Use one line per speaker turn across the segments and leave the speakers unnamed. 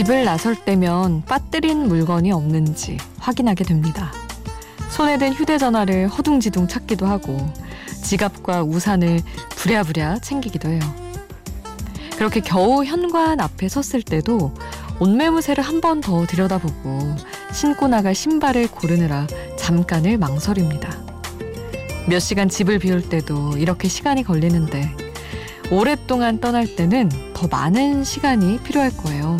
집을 나설 때면 빠뜨린 물건이 없는지 확인하게 됩니다. 손에 든 휴대전화를 허둥지둥 찾기도 하고 지갑과 우산을 부랴부랴 챙기기도 해요. 그렇게 겨우 현관 앞에 섰을 때도 옷매무새를 한 번 더 들여다보고 신고 나갈 신발을 고르느라 잠깐을 망설입니다. 몇 시간 집을 비울 때도 이렇게 시간이 걸리는데 오랫동안 떠날 때는 더 많은 시간이 필요할 거예요.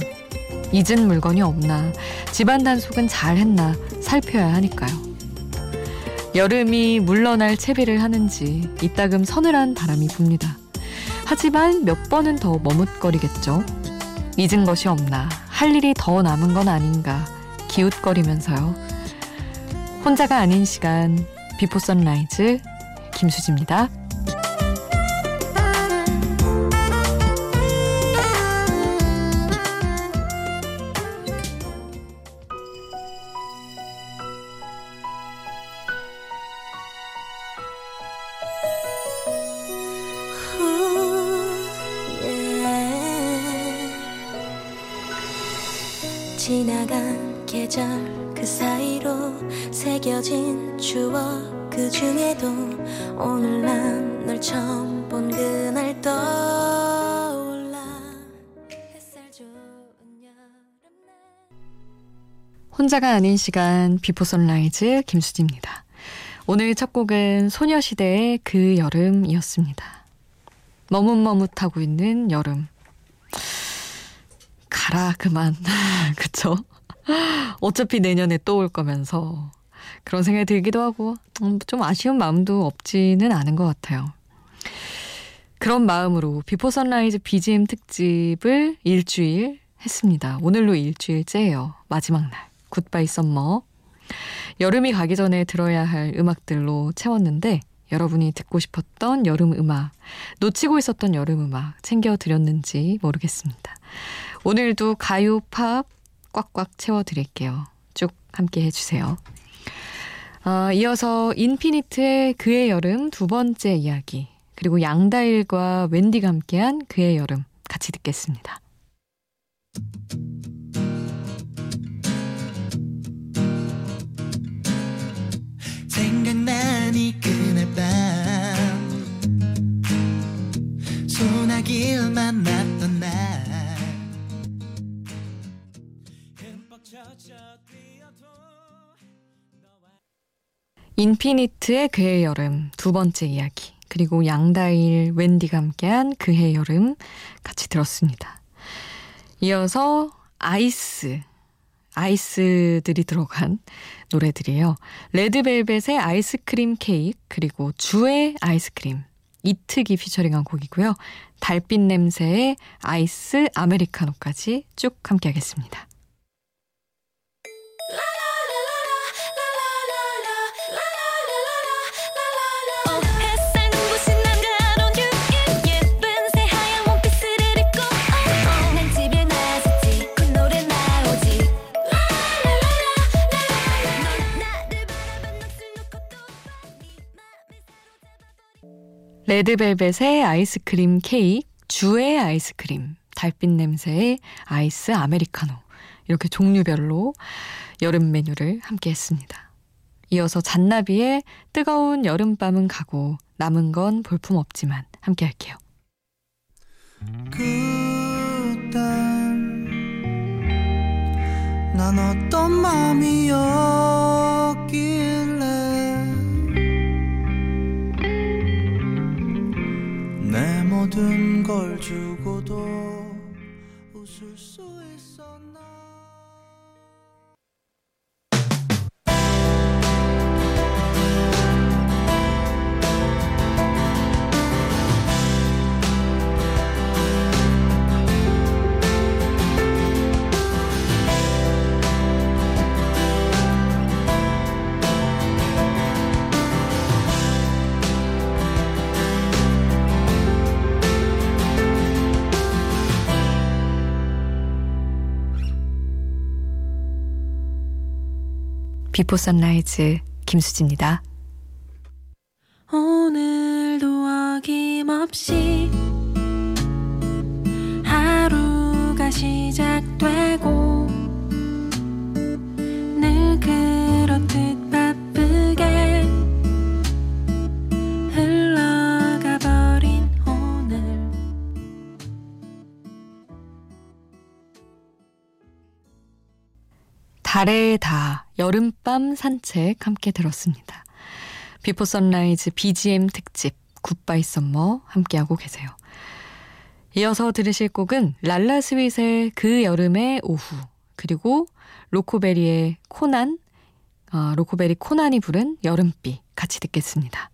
잊은 물건이 없나, 집안 단속은 잘 했나 살펴야 하니까요. 여름이 물러날 채비를 하는지 이따금 서늘한 바람이 붑니다. 하지만 몇 번은 더 머뭇거리겠죠. 잊은 것이 없나, 할 일이 더 남은 건 아닌가, 기웃거리면서요. 혼자가 아닌 시간, 비포 선라이즈, 김수지입니다. 새겨진 추억 그 중에도 오늘 난 널 처음 본 그날 떠올라 혼자가 아닌 시간 비포 선라이즈 김수지입니다. 오늘 첫 곡은 소녀시대의 그 여름이었습니다. 머뭇머뭇하고 있는 여름. 가라 그만 그쵸? 어차피 내년에 또 올 거면서 그런 생각이 들기도 하고 음, 좀 아쉬운 마음도 없지는 않은 것 같아요. 그런 마음으로 비포 선라이즈 BGM 특집을 일주일 했습니다. 오늘로 일주일째예요. 마지막 날. Goodbye summer. 여름이 가기 전에 들어야 할 음악들로 채웠는데 여러분이 듣고 싶었던 여름 음악, 놓치고 있었던 여름 음악 챙겨 드렸는지 모르겠습니다. 오늘도 가요, 팝 꽉꽉 채워 드릴게요. 쭉 함께 해 주세요. 아, 이어서 인피니트의 그의 여름 두 번째 이야기, 그리고 양다일과 웬디가 함께한 그의 여름 같이 듣겠습니다. 생각나니 그날 밤 소나기를 만났던 날 인피니트의 그의 여름 두 번째 이야기 그리고 양다일 웬디가 함께한 그의 여름 같이 들었습니다. 이어서 아이스 아이스들이 들어간 노래들이에요. 레드벨벳의 아이스크림 케이크 그리고 주의 아이스크림 이특이 피처링한 곡이고요. 달빛 냄새의 아이스 아메리카노까지 쭉 함께 하겠습니다. 레드벨벳의 아이스크림 케이크, 주의 아이스크림, 달빛 냄새의 아이스 아메리카노. 이렇게 종류별로 여름 메뉴를 함께 했습니다. 이어서 잔나비의 뜨거운 여름밤은 가고 남은 건 볼품 없지만 함께 할게요. 그땐 난 어떤 마음이었길래 모든 걸 주고도 웃을 수 있었나 비포 선라이즈 김수지입니다. 오늘도 어김없이 달의 다 여름밤 산책 함께 들었습니다. Before Sunrise BGM 특집 Goodbye Summer 함께하고 계세요. 이어서 들으실 곡은 랄라 스윗의 그 여름의 오후 그리고 로코베리의 코난 어, 로코베리 코난이 부른 여름비 같이 듣겠습니다.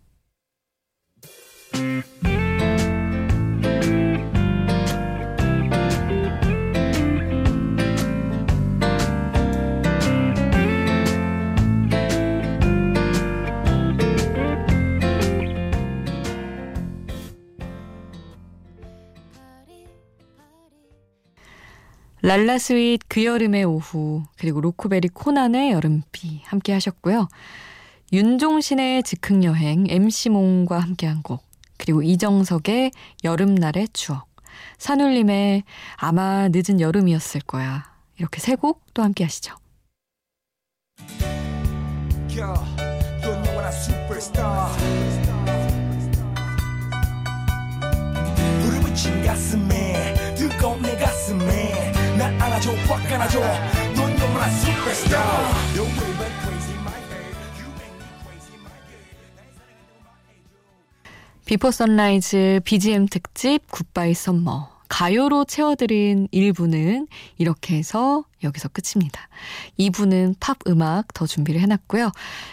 랄라스윗 그 여름의 오후 그리고 로코베리 코난의 여름비 함께 하셨고요. 윤종신의 즉흥여행 MC몽과 함께한 곡 그리고 이정석의 여름날의 추억 산울림의 아마 늦은 여름이었을 거야 이렇게 세 곡 또 함께 하시죠. 가슴 안아줘 넌 my head Before Sunrise BGM 특집 Goodbye Summer 가요로 채워드린 1부는 이렇게 해서 여기서 끝입니다. 2부는 팝 음악 더 준비를 해놨고요.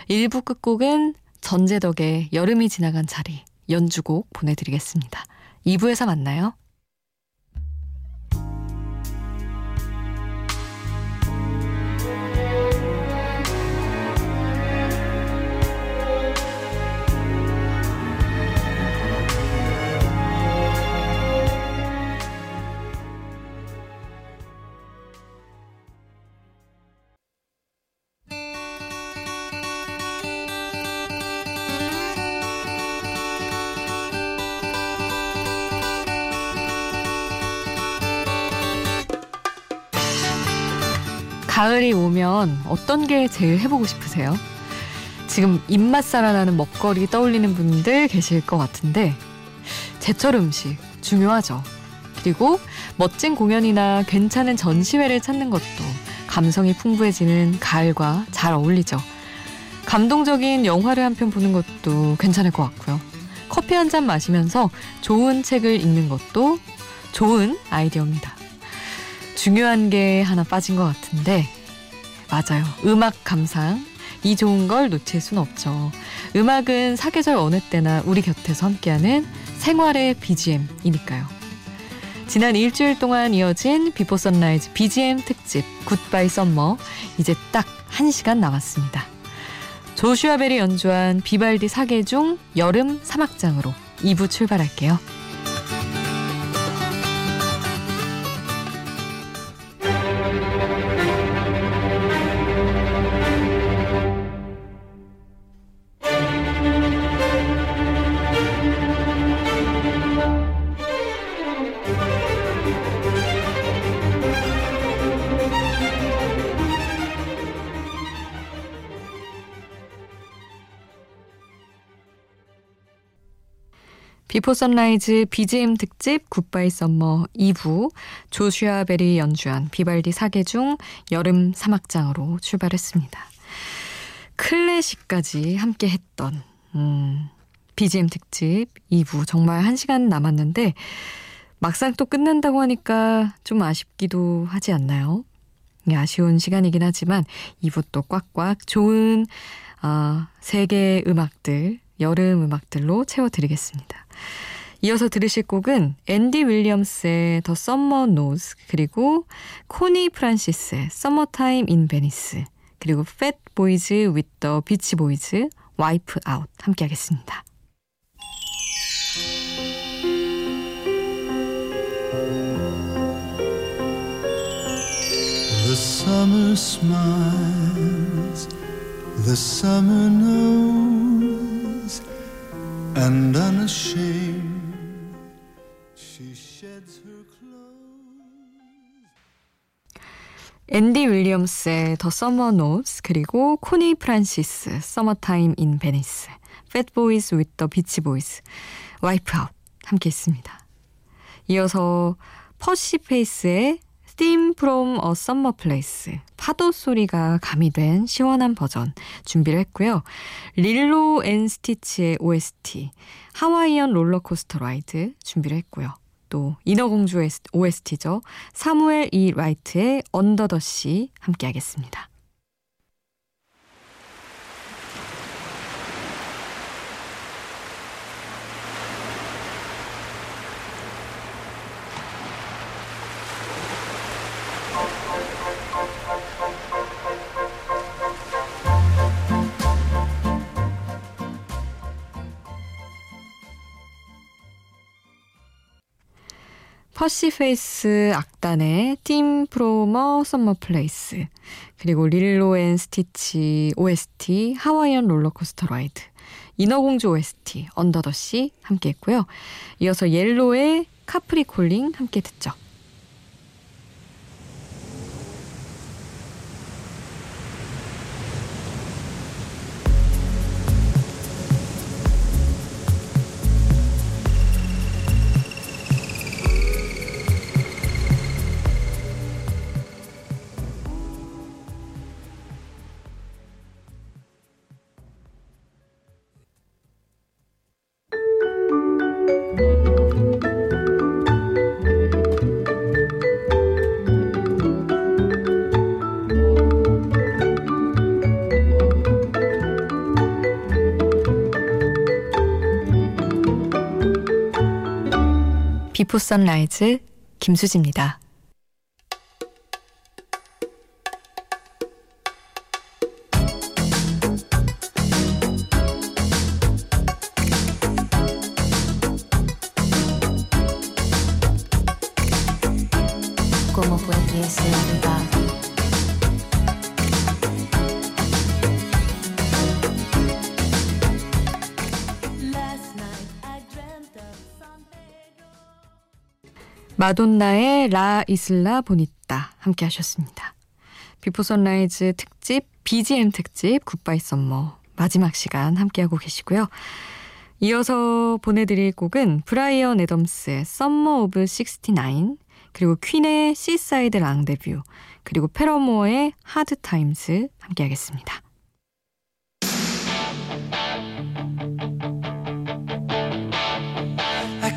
1부 끝곡은 전재덕의 여름이 지나간 자리 연주곡 보내드리겠습니다. 2부에서 만나요. 가을이 오면 어떤 게 제일 해보고 싶으세요? 지금 입맛 살아나는 먹거리 떠올리는 분들 계실 것 같은데 제철 음식 중요하죠. 그리고 멋진 공연이나 괜찮은 전시회를 찾는 것도 감성이 풍부해지는 가을과 잘 어울리죠. 감동적인 영화를 한 편 보는 것도 괜찮을 것 같고요. 커피 한 잔 마시면서 좋은 책을 읽는 것도 좋은 아이디어입니다. 중요한 게 하나 빠진 것 같은데 맞아요. 음악 감상. 이 좋은 걸 놓칠 순 없죠. 음악은 사계절 어느 때나 우리 곁에서 함께하는 생활의 BGM이니까요. 지난 일주일 동안 이어진 Before Sunrise BGM 특집 Goodbye Summer 이제 딱 1시간 남았습니다. 조슈아 벨이 연주한 비발디 사계 중 여름 삼악장으로 2부 출발할게요. Before Sunrise BGM 특집 Goodbye Summer 2부 조슈아 벨이 연주한 비발디 사계중 여름 삼악장으로 출발했습니다. 클래식까지 함께 했던 음, BGM 특집 2부 정말 1시간 남았는데 막상 또 끝난다고 하니까 좀 아쉽기도 하지 않나요? 네, 아쉬운 시간이긴 하지만 2부 또 꽉꽉 좋은 아, 세계의 음악들 여름 음악들로 채워드리겠습니다. 이어서 들으실 곡은 앤디 윌리엄스의 The Summer Knows 그리고 코니 프란시스의 Summertime in Venice 그리고 팻 보이즈 윗 더 비치 보이즈 Wipe Out 함께 하겠습니다. The summer smiles, the summer knows, and unashamed. 앤디 윌리엄스의 The Summer Knows 그리고 코니 프란시스 Summertime in Venice 팻보이즈 더 비치 보이즈 Wipe Out 함께 했습니다. 이어서 퍼시 페이스의 Theme from a Summer Place 파도 소리가 가미된 시원한 버전 준비를 했고요. Lilo and Stitch의 OST Hawaiian Roller Coaster Ride 준비를 했고요. 또 인어공주의 OST죠. 사무엘 이 라이트의 Under the Sea 함께 하겠습니다. 퍼시페이스 악단의 Theme from a Summer Place 그리고 Lilo and Stitch OST Hawaiian Roller Coaster Ride 인어공주 OST Under the Sea 함께 했고요. 이어서 옐로의 Capri Calling 함께 듣죠. 비포 선라이즈 김수지입니다. como fue que 마돈나의 La Isla Bonita 함께 하셨습니다. Before Sunrise 특집 BGM 특집 Goodbye Summer 마지막 시간 함께하고 계시고요. 이어서 보내드릴 곡은 브라이언 애덤스의 Summer of 69 그리고 퀸의 Seaside Rendezvous 그리고 페러모어의 Hard Times 함께하겠습니다.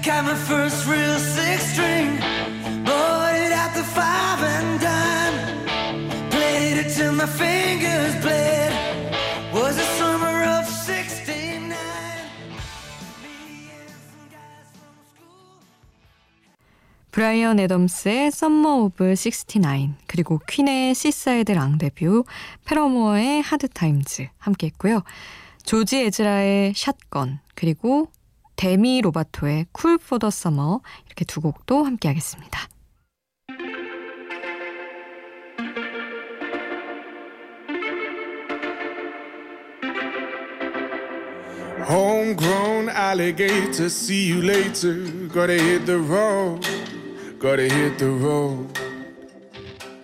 Got my first real six string. Bought it at the five and dime. Played it till my fingers bled. Was the summer of 69. 브라이언 애덤스의 Summer of 69 그리고 퀸의 시사이드 랑데뷰 페러모어의 하드 타임즈 함께 했고요. 조지 에즈라의 샷건 그리고 데미 로바토의 쿨 포 더 서머 이렇게 두 곡도 함께 하겠습니다. Homegrown alligator, see you later. Gotta hit the road, gotta hit the road.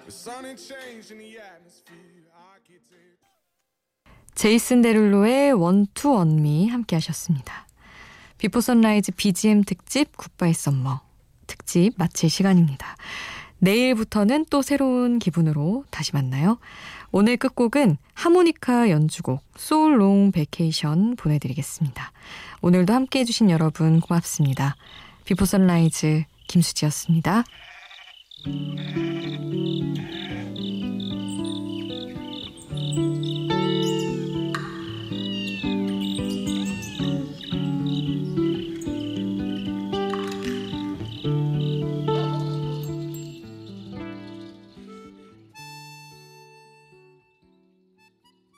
The sun ain't changing the atmosphere. 제이슨 데룰로의 Want to Want Me 함께 하셨습니다. Before Sunrise BGM 특집 Goodbye Summer 특집 마칠 시간입니다. 내일부터는 또 새로운 기분으로 다시 만나요. 오늘 끝곡은 하모니카 연주곡 So Long Vacation 보내드리겠습니다. 오늘도 함께 해 주신 여러분 고맙습니다. Before Sunrise 김수지였습니다.